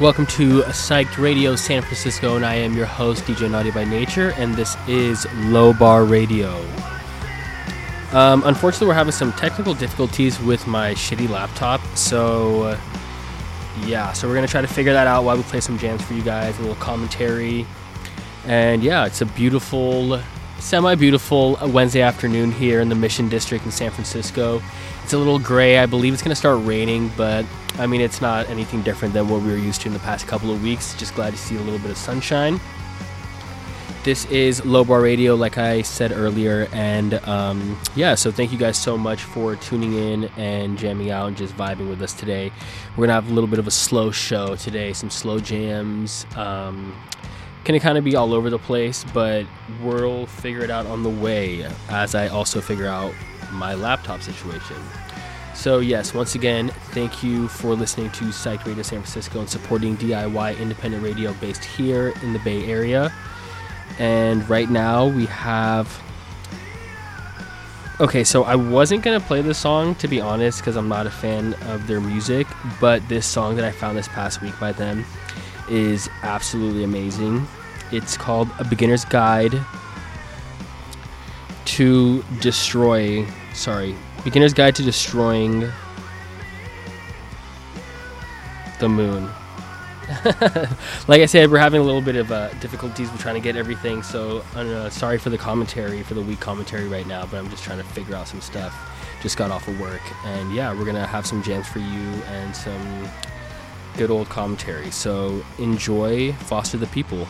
Welcome to Psyched Radio San Francisco, and I am your host, DJ Naughty by Nature, and this is Low Bar Radio. Um, unfortunately, we're having some technical difficulties with my shitty laptop, so uh, yeah, so we're gonna try to figure that out while we play some jams for you guys, a little commentary, and yeah, it's a beautiful, semi-beautiful Wednesday afternoon here in the Mission District in San Francisco. It's a little gray. I believe it's gonna start raining, but I mean, it's not anything different than what we were used to in the past couple of weeks. Just glad to see a little bit of sunshine. This is Low Bar Radio, like I said earlier, and um, yeah, so thank you guys so much for tuning in and jamming out and just vibing with us today. We're gonna have a little bit of a slow show today, some slow jams. Um, gonna kind of be all over the place, but we'll figure it out on the way as I also figure out my laptop situation. So, yes, once again, thank you for listening to Psych Radio San Francisco and supporting DIY independent radio based here in the Bay Area. And right now we have. Okay, so I wasn't going to play this song, to be honest, because I'm not a fan of their music, but this song that I found this past week by them is absolutely amazing. It's called A Beginner's Guide to Destroy. Sorry, Beginner's Guide to Destroying the Moon. like I said, we're having a little bit of uh, difficulties with trying to get everything, so uh, sorry for the commentary, for the weak commentary right now, but I'm just trying to figure out some stuff. Just got off of work, and yeah, we're gonna have some jams for you and some good old commentary. So enjoy Foster the People.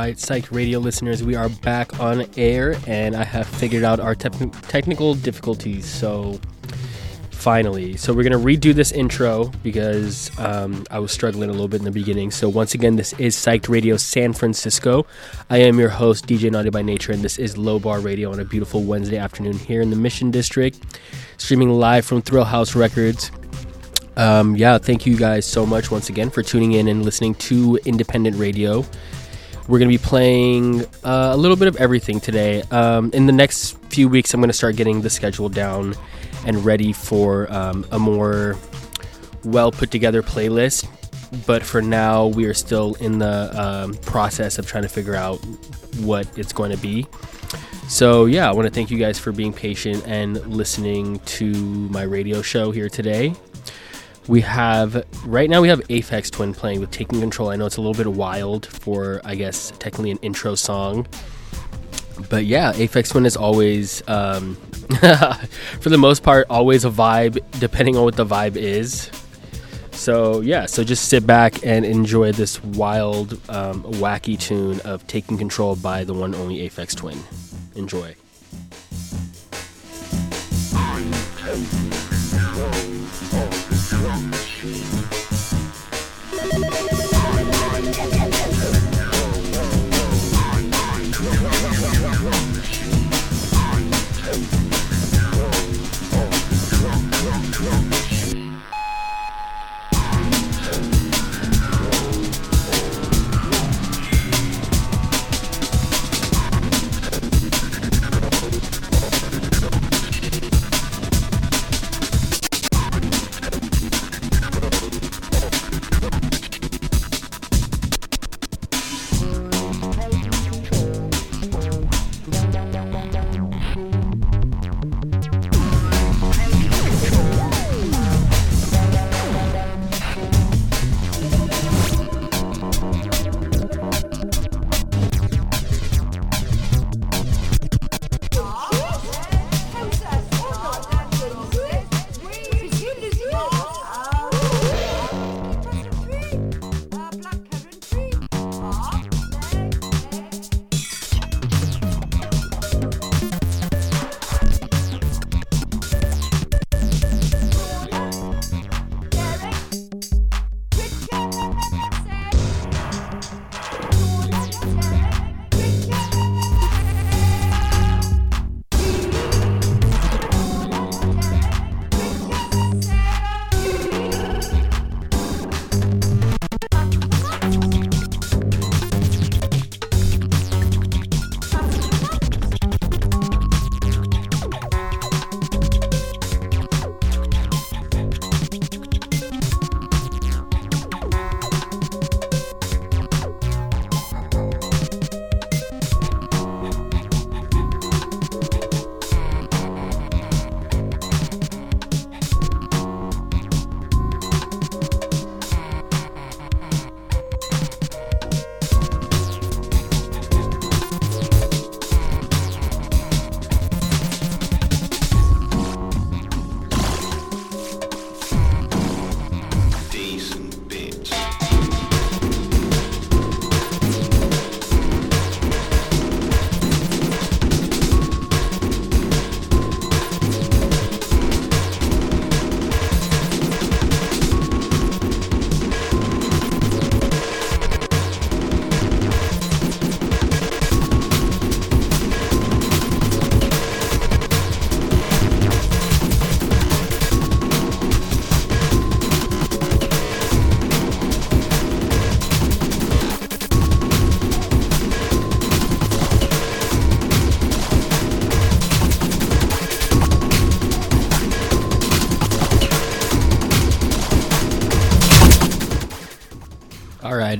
Right, Psych Radio listeners, we are back on air, and I have figured out our tep- technical difficulties. So, finally, so we're gonna redo this intro because um, I was struggling a little bit in the beginning. So, once again, this is Psych Radio San Francisco. I am your host, DJ Naughty by Nature, and this is Low Bar Radio on a beautiful Wednesday afternoon here in the Mission District, streaming live from Thrillhouse Records. Um, yeah, thank you guys so much once again for tuning in and listening to independent radio. We're going to be playing uh, a little bit of everything today. Um, in the next few weeks, I'm going to start getting the schedule down and ready for um, a more well put together playlist. But for now, we are still in the um, process of trying to figure out what it's going to be. So, yeah, I want to thank you guys for being patient and listening to my radio show here today we have right now we have Aphex Twin playing with Taking Control. I know it's a little bit wild for I guess technically an intro song, but yeah, Aphex Twin is always um, for the most part always a vibe depending on what the vibe is. So yeah, so just sit back and enjoy this wild, um, wacky tune of Taking Control by the one only Aphex Twin. Enjoy.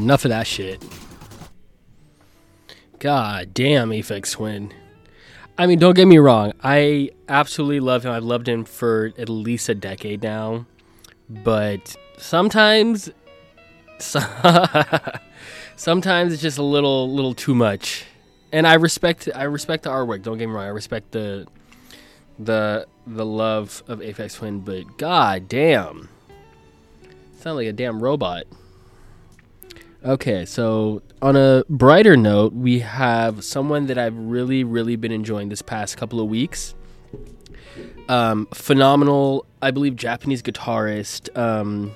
Enough of that shit. God damn, Aphex Twin. I mean, don't get me wrong. I absolutely love him. I've loved him for at least a decade now. But sometimes, sometimes it's just a little, little too much. And I respect, I respect the artwork. Don't get me wrong. I respect the, the, the love of Aphex Twin. But god damn, sound like a damn robot. Okay, so on a brighter note, we have someone that I've really, really been enjoying this past couple of weeks. Um, phenomenal, I believe, Japanese guitarist, um,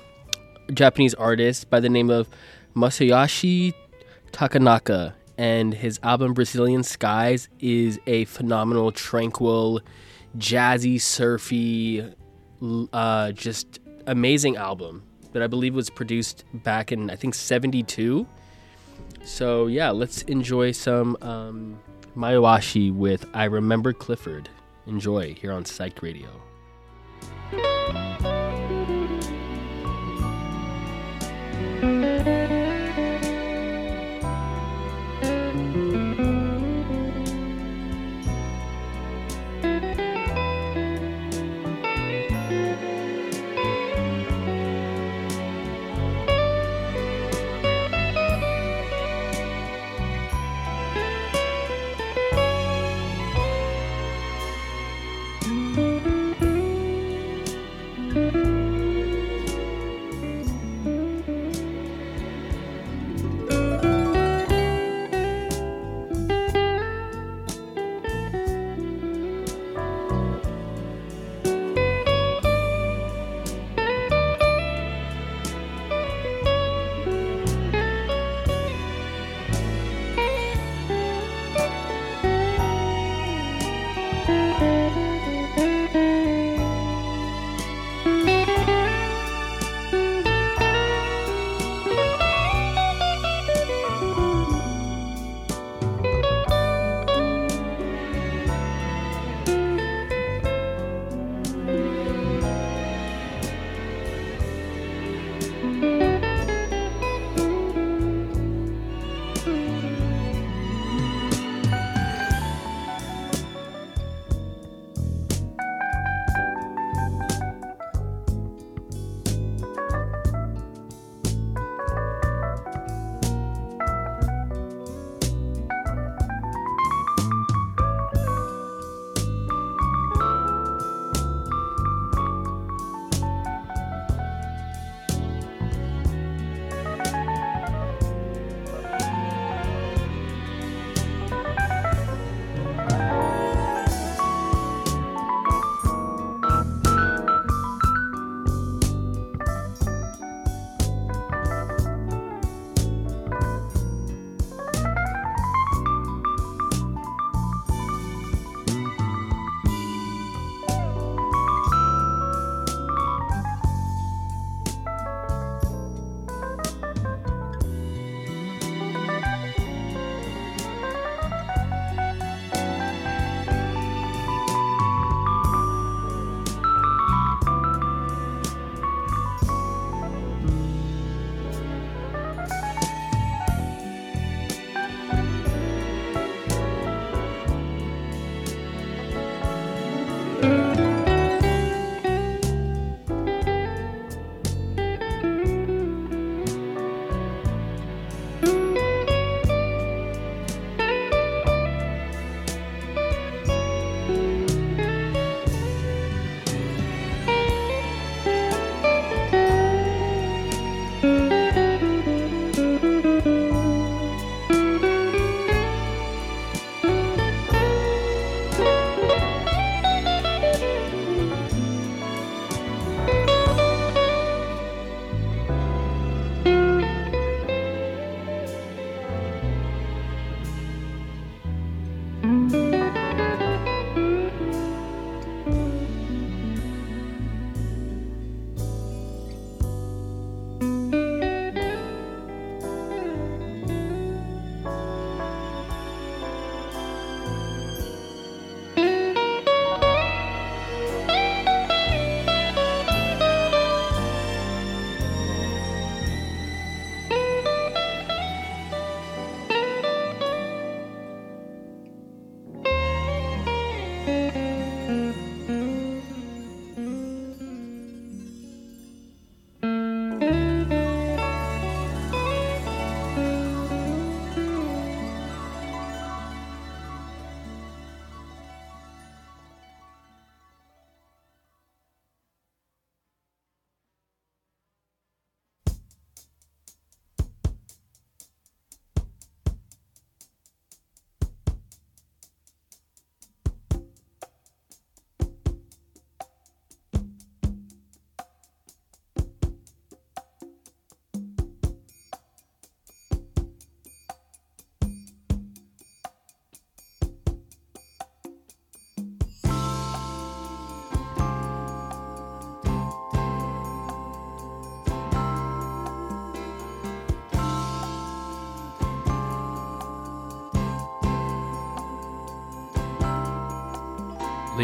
Japanese artist by the name of Masayoshi Takanaka, and his album Brazilian Skies is a phenomenal, tranquil, jazzy, surfy, uh, just amazing album that I believe was produced back in I think '72. So yeah, let's enjoy some um, with "I Remember Clifford." Enjoy here on Psych Radio.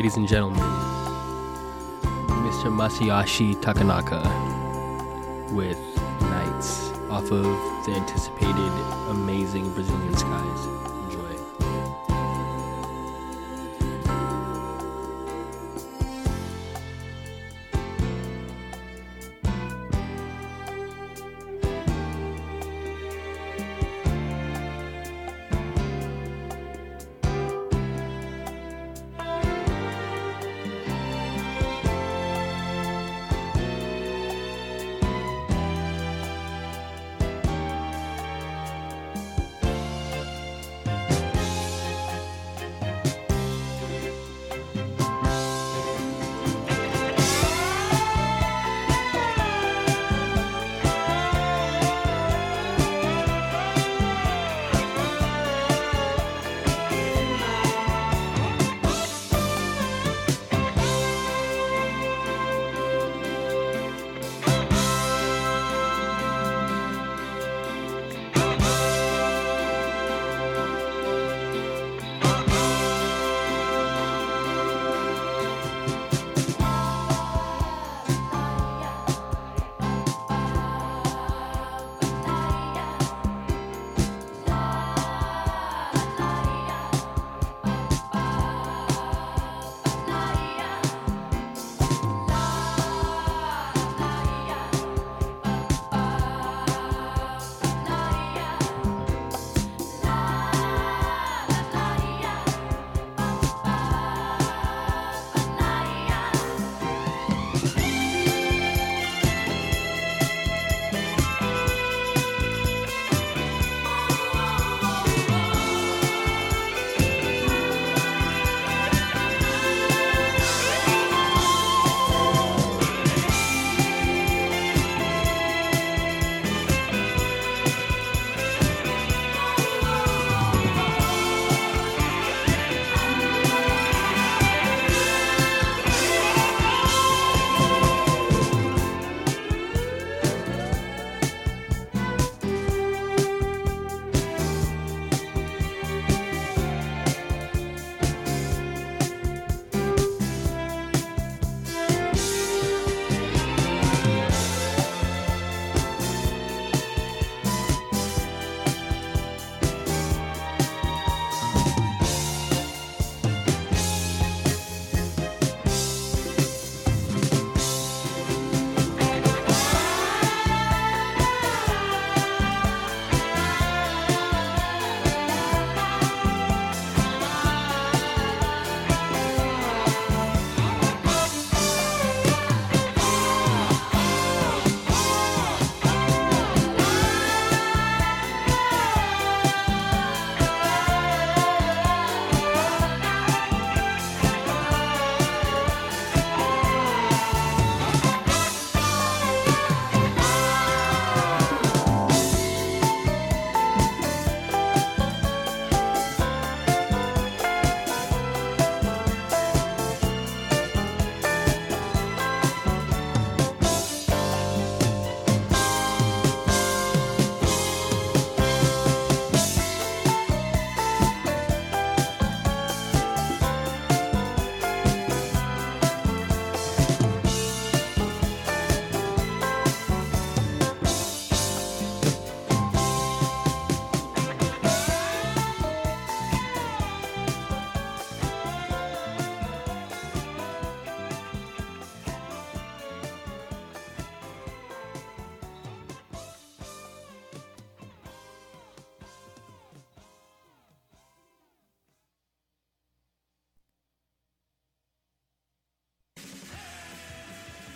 Ladies and gentlemen, Mr. Masayoshi Takanaka with Nights off of the anticipated amazing Brazilian skies.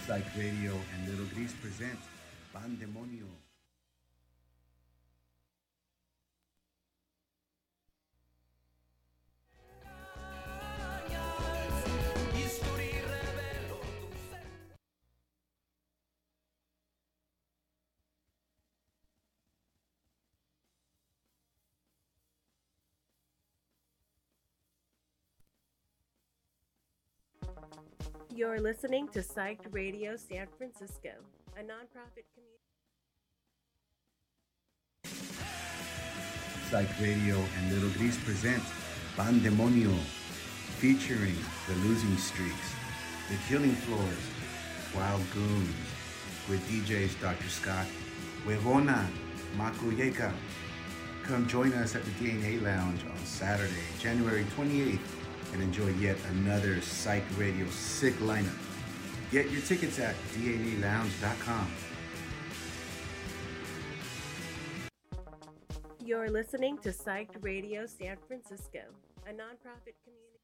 Psych Radio and Little Gris present Pandemonio. You're listening to Psyched Radio San Francisco, a nonprofit community. Psych Radio and Little Gris present Pandemonio, featuring The Losing Streaks, The Killing Floors, Wild Goons, with DJs Dr. Scott, Huevona, Makuyeka. Come join us at the DNA Lounge on Saturday, January 28th, and enjoy yet another Psych Radio sick lineup. Get your tickets at DNALounge.com. You're listening to Psych Radio San Francisco, a nonprofit community.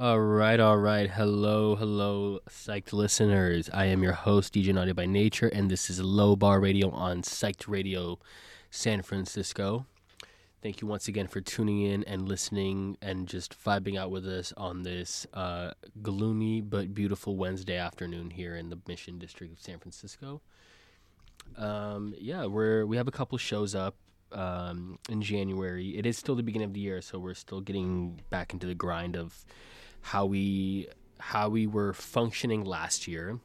All right, all right. Hello, hello, psyched listeners. I am your host, DJ Naughty by Nature, and this is Low Bar Radio on Psyched Radio San Francisco. Thank you once again for tuning in and listening and just vibing out with us on this uh, gloomy but beautiful Wednesday afternoon here in the Mission District of San Francisco. Um, yeah, we're we have a couple shows up um, in January. It is still the beginning of the year, so we're still getting back into the grind of how we how we were functioning last year.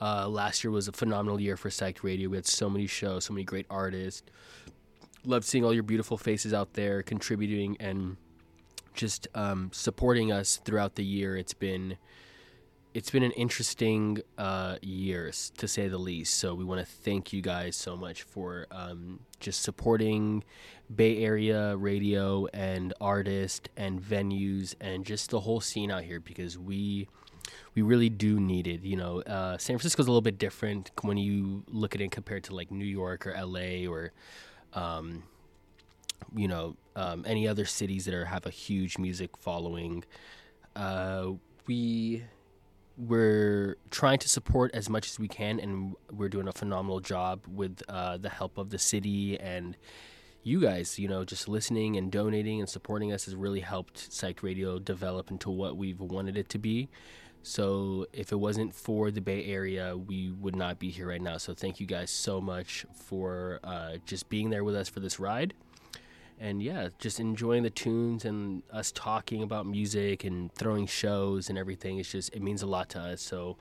Uh, last year was a phenomenal year for Psyched Radio. We had so many shows, so many great artists. Loved seeing all your beautiful faces out there contributing and just um, supporting us throughout the year. It's been it's been an interesting uh, year to say the least. So we want to thank you guys so much for um, just supporting Bay Area radio and artists and venues and just the whole scene out here because we we really do need it. You know, uh, San is a little bit different when you look at it compared to like New York or LA or um, you know um, any other cities that are have a huge music following. Uh, we we're trying to support as much as we can, and we're doing a phenomenal job with uh, the help of the city and you guys. You know, just listening and donating and supporting us has really helped Psych Radio develop into what we've wanted it to be. So if it wasn't for the Bay Area, we would not be here right now. So thank you guys so much for uh, just being there with us for this ride and yeah, just enjoying the tunes and us talking about music and throwing shows and everything. It's just it means a lot to us. So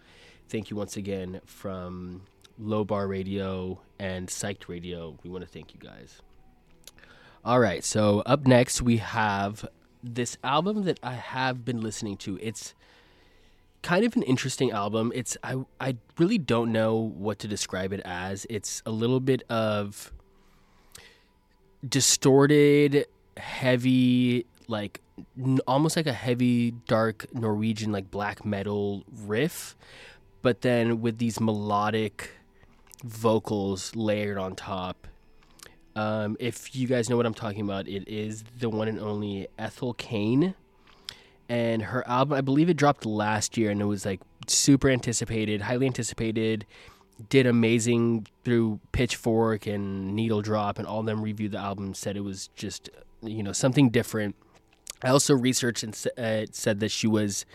thank you once again from Low Bar Radio and Psyched Radio. We want to thank you guys. All right, so up next we have this album that I have been listening to. It's kind of an interesting album. It's I I really don't know what to describe it as. It's a little bit of distorted, heavy, like n- almost like a heavy, dark Norwegian like black metal riff, but then with these melodic vocals layered on top. Um, if you guys know what I'm talking about, it is the one and only Ethel Cain. And her album, I believe it dropped last year, and it was like super anticipated, highly anticipated did amazing through Pitchfork and Needle Drop, and all them reviewed the album, said it was just you know something different. I also researched and uh, said that she was,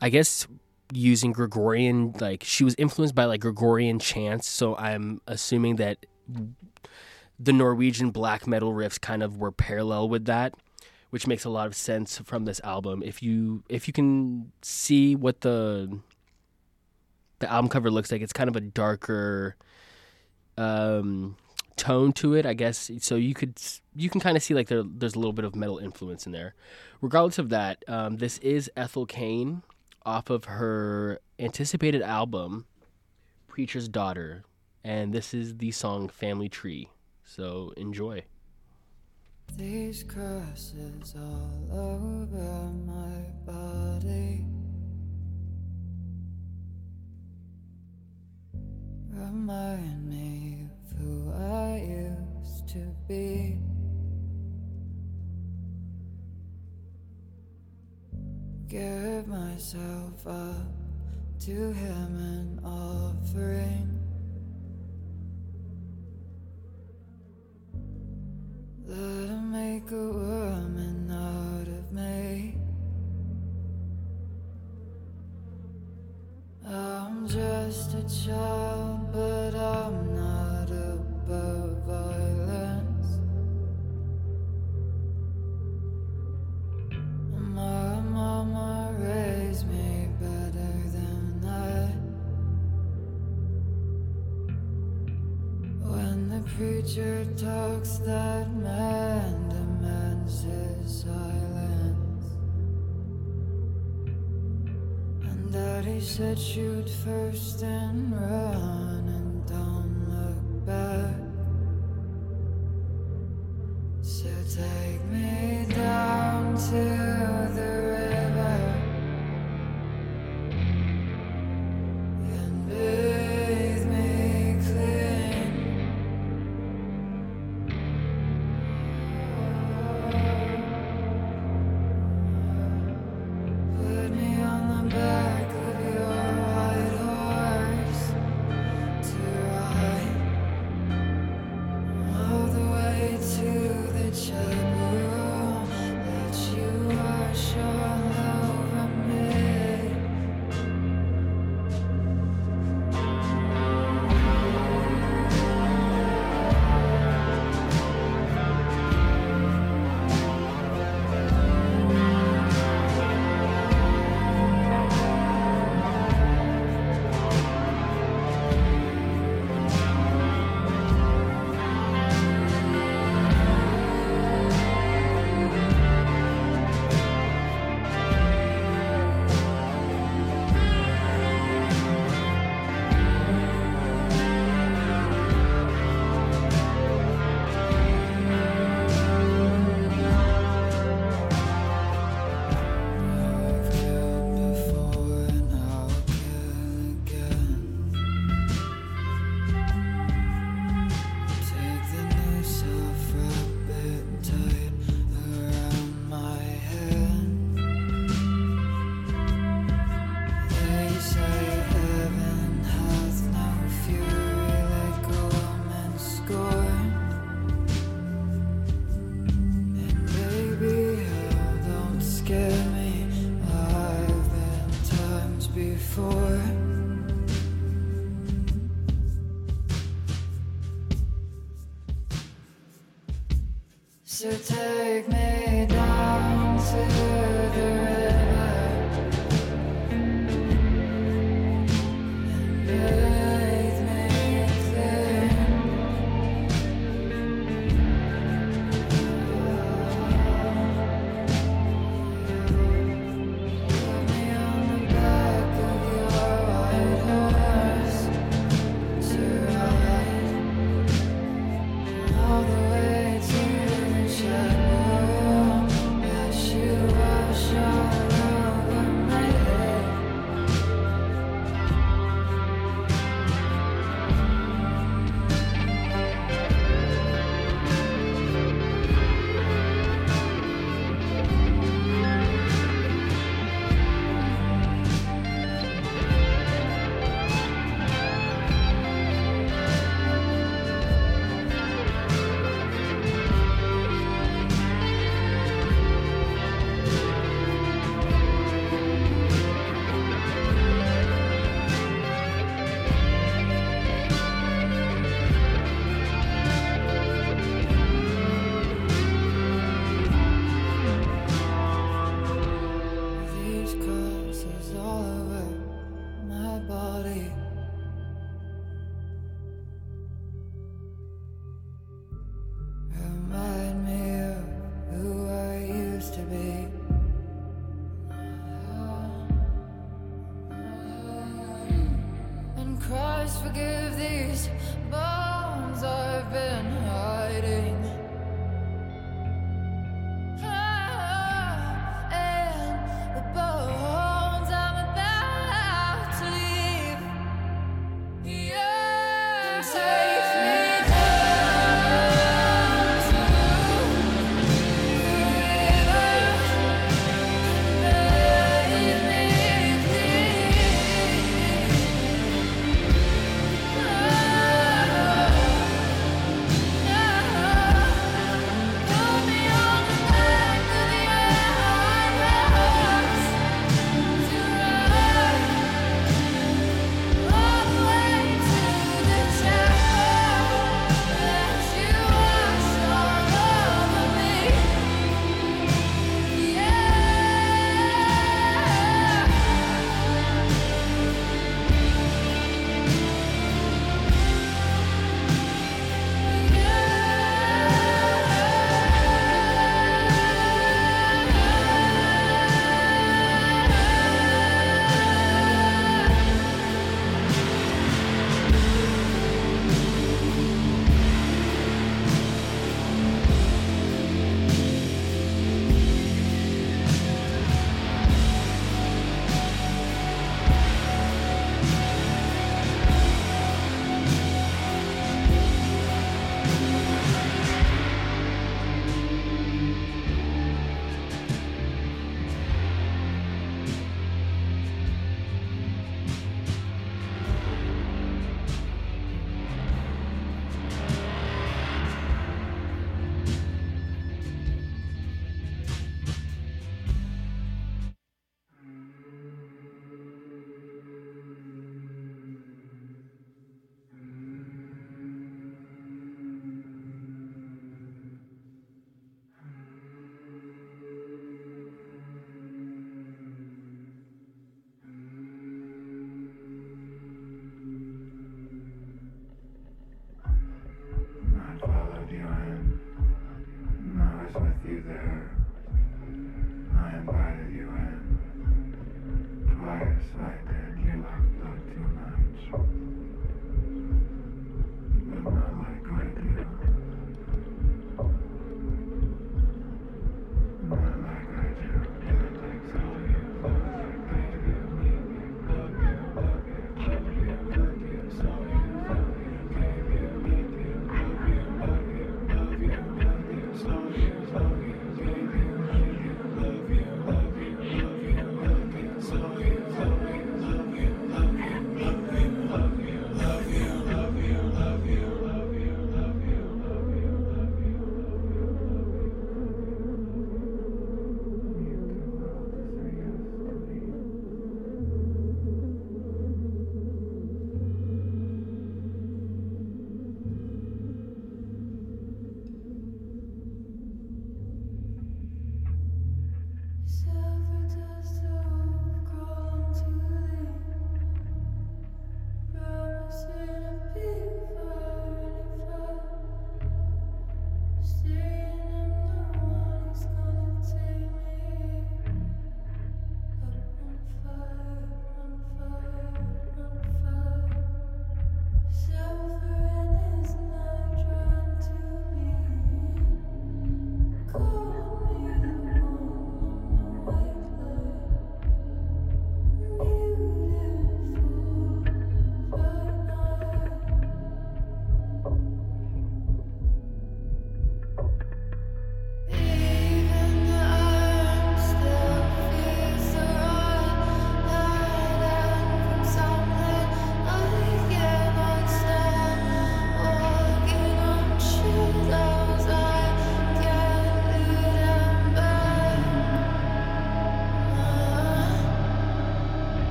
I guess, using Gregorian like she was influenced by like Gregorian chants. So I'm assuming that the Norwegian black metal riffs kind of were parallel with that, which makes a lot of sense from this album. If you if you can see what the the album cover looks like. It's kind of a darker um, tone to it, I guess. So you could you can kind of see like there, there's a little bit of metal influence in there. Regardless of that, um, this is Ethel Cain off of her anticipated album, Preacher's Daughter, and this is the song Family Tree. So enjoy. These crosses all over my body. Remind me of who I used to be. Give myself up to Him an offering. Let Him make a woman out of me. I'm just a child, but I'm not above Nature talks that man demands his silence, and that he said shoot first and run.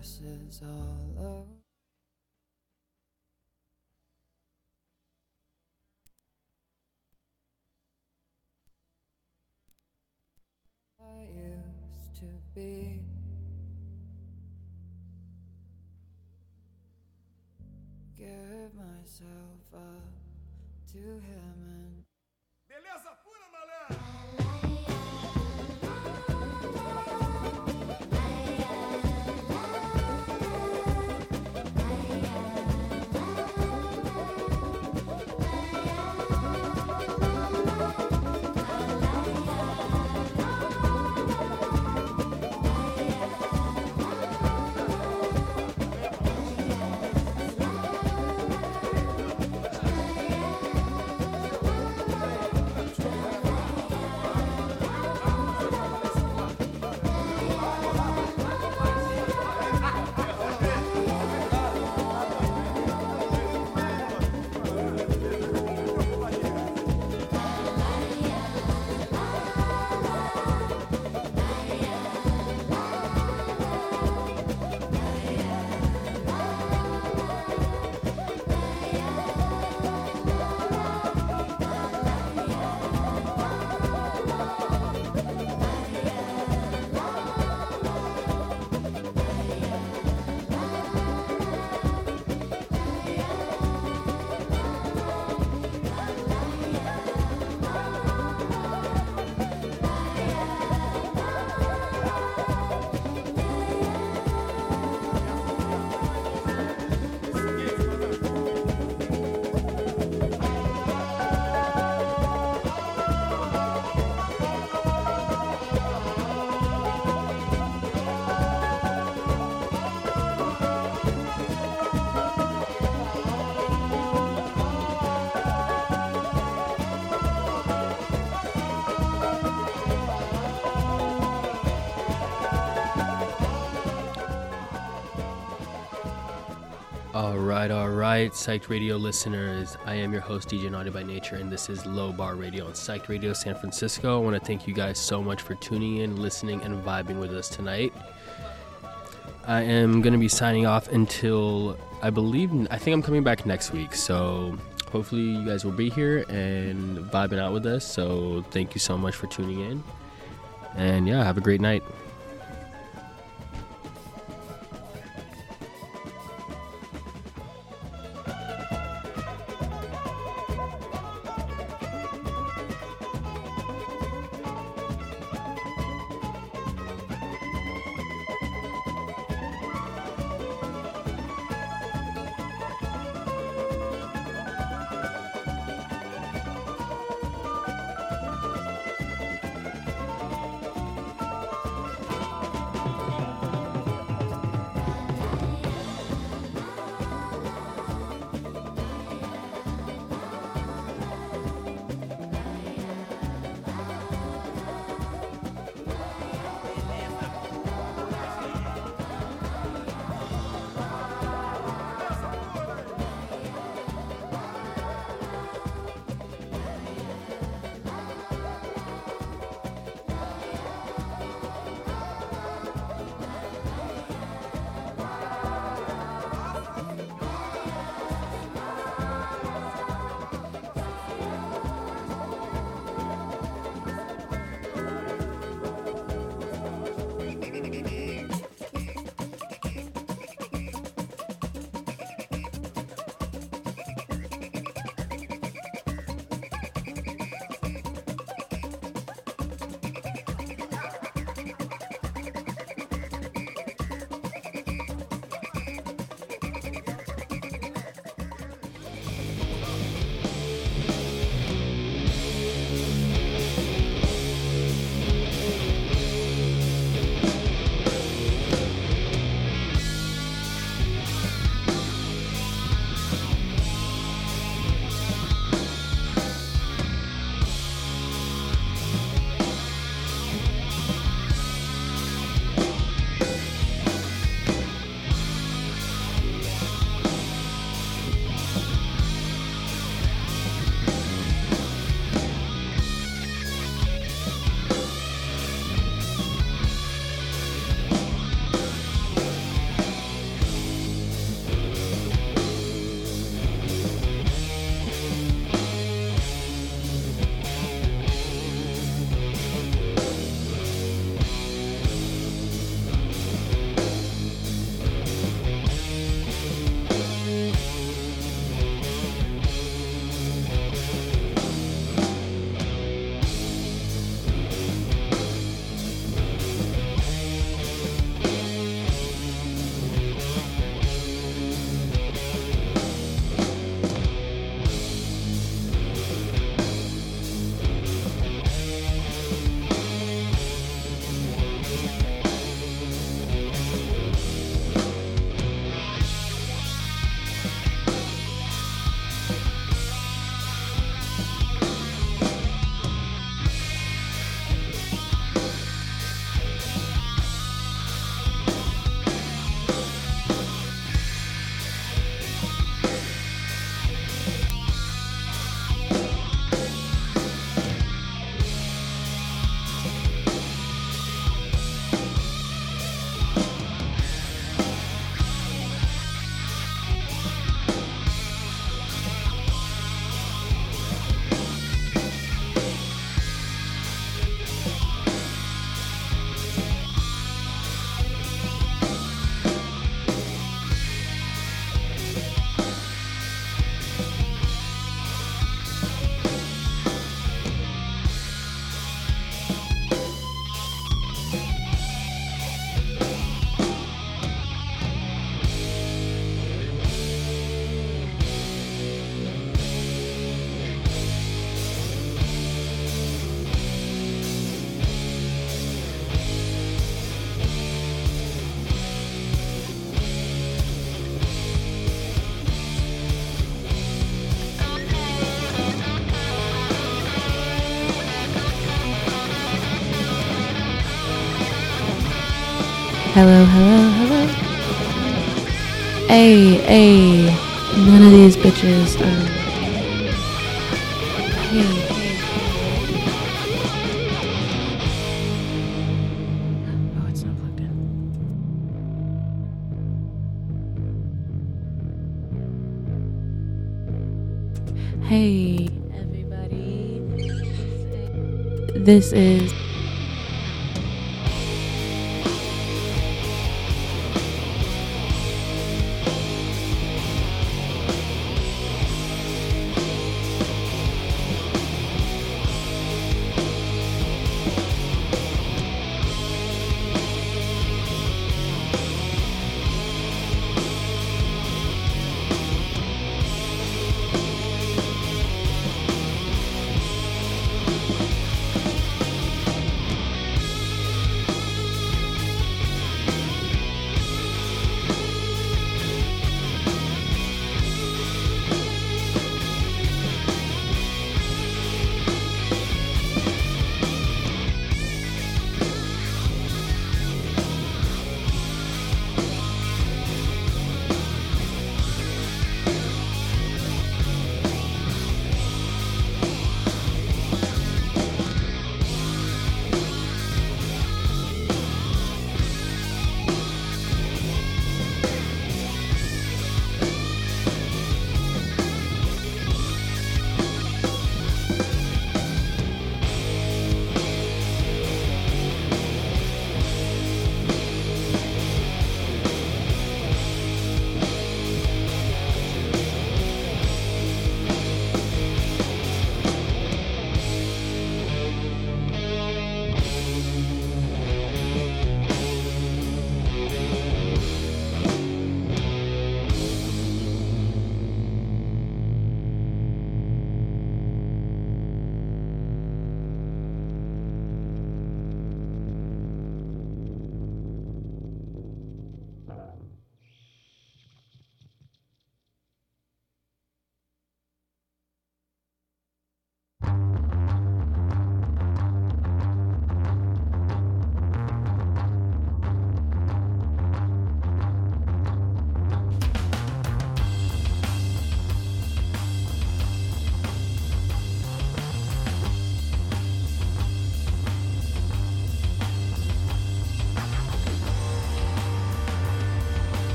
Crosses all over. I used to be. Give myself up to him and right, all right, Psyched Radio listeners. I am your host, DJ Naughty by Nature, and this is Low Bar Radio on Psyched Radio San Francisco. I want to thank you guys so much for tuning in, listening, and vibing with us tonight. I am going to be signing off until I believe, I think I'm coming back next week. So hopefully you guys will be here and vibing out with us. So thank you so much for tuning in. And yeah, have a great night. Hello, hello, hello. Hey, hey. None of these bitches are. Hey. Oh, it's not plugged. Hey, everybody. This is.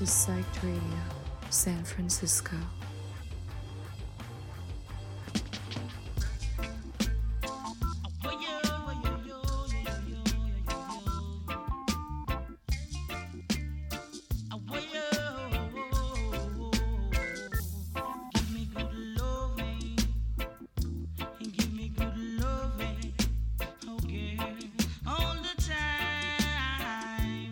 To Psyched Radio, San Francisco.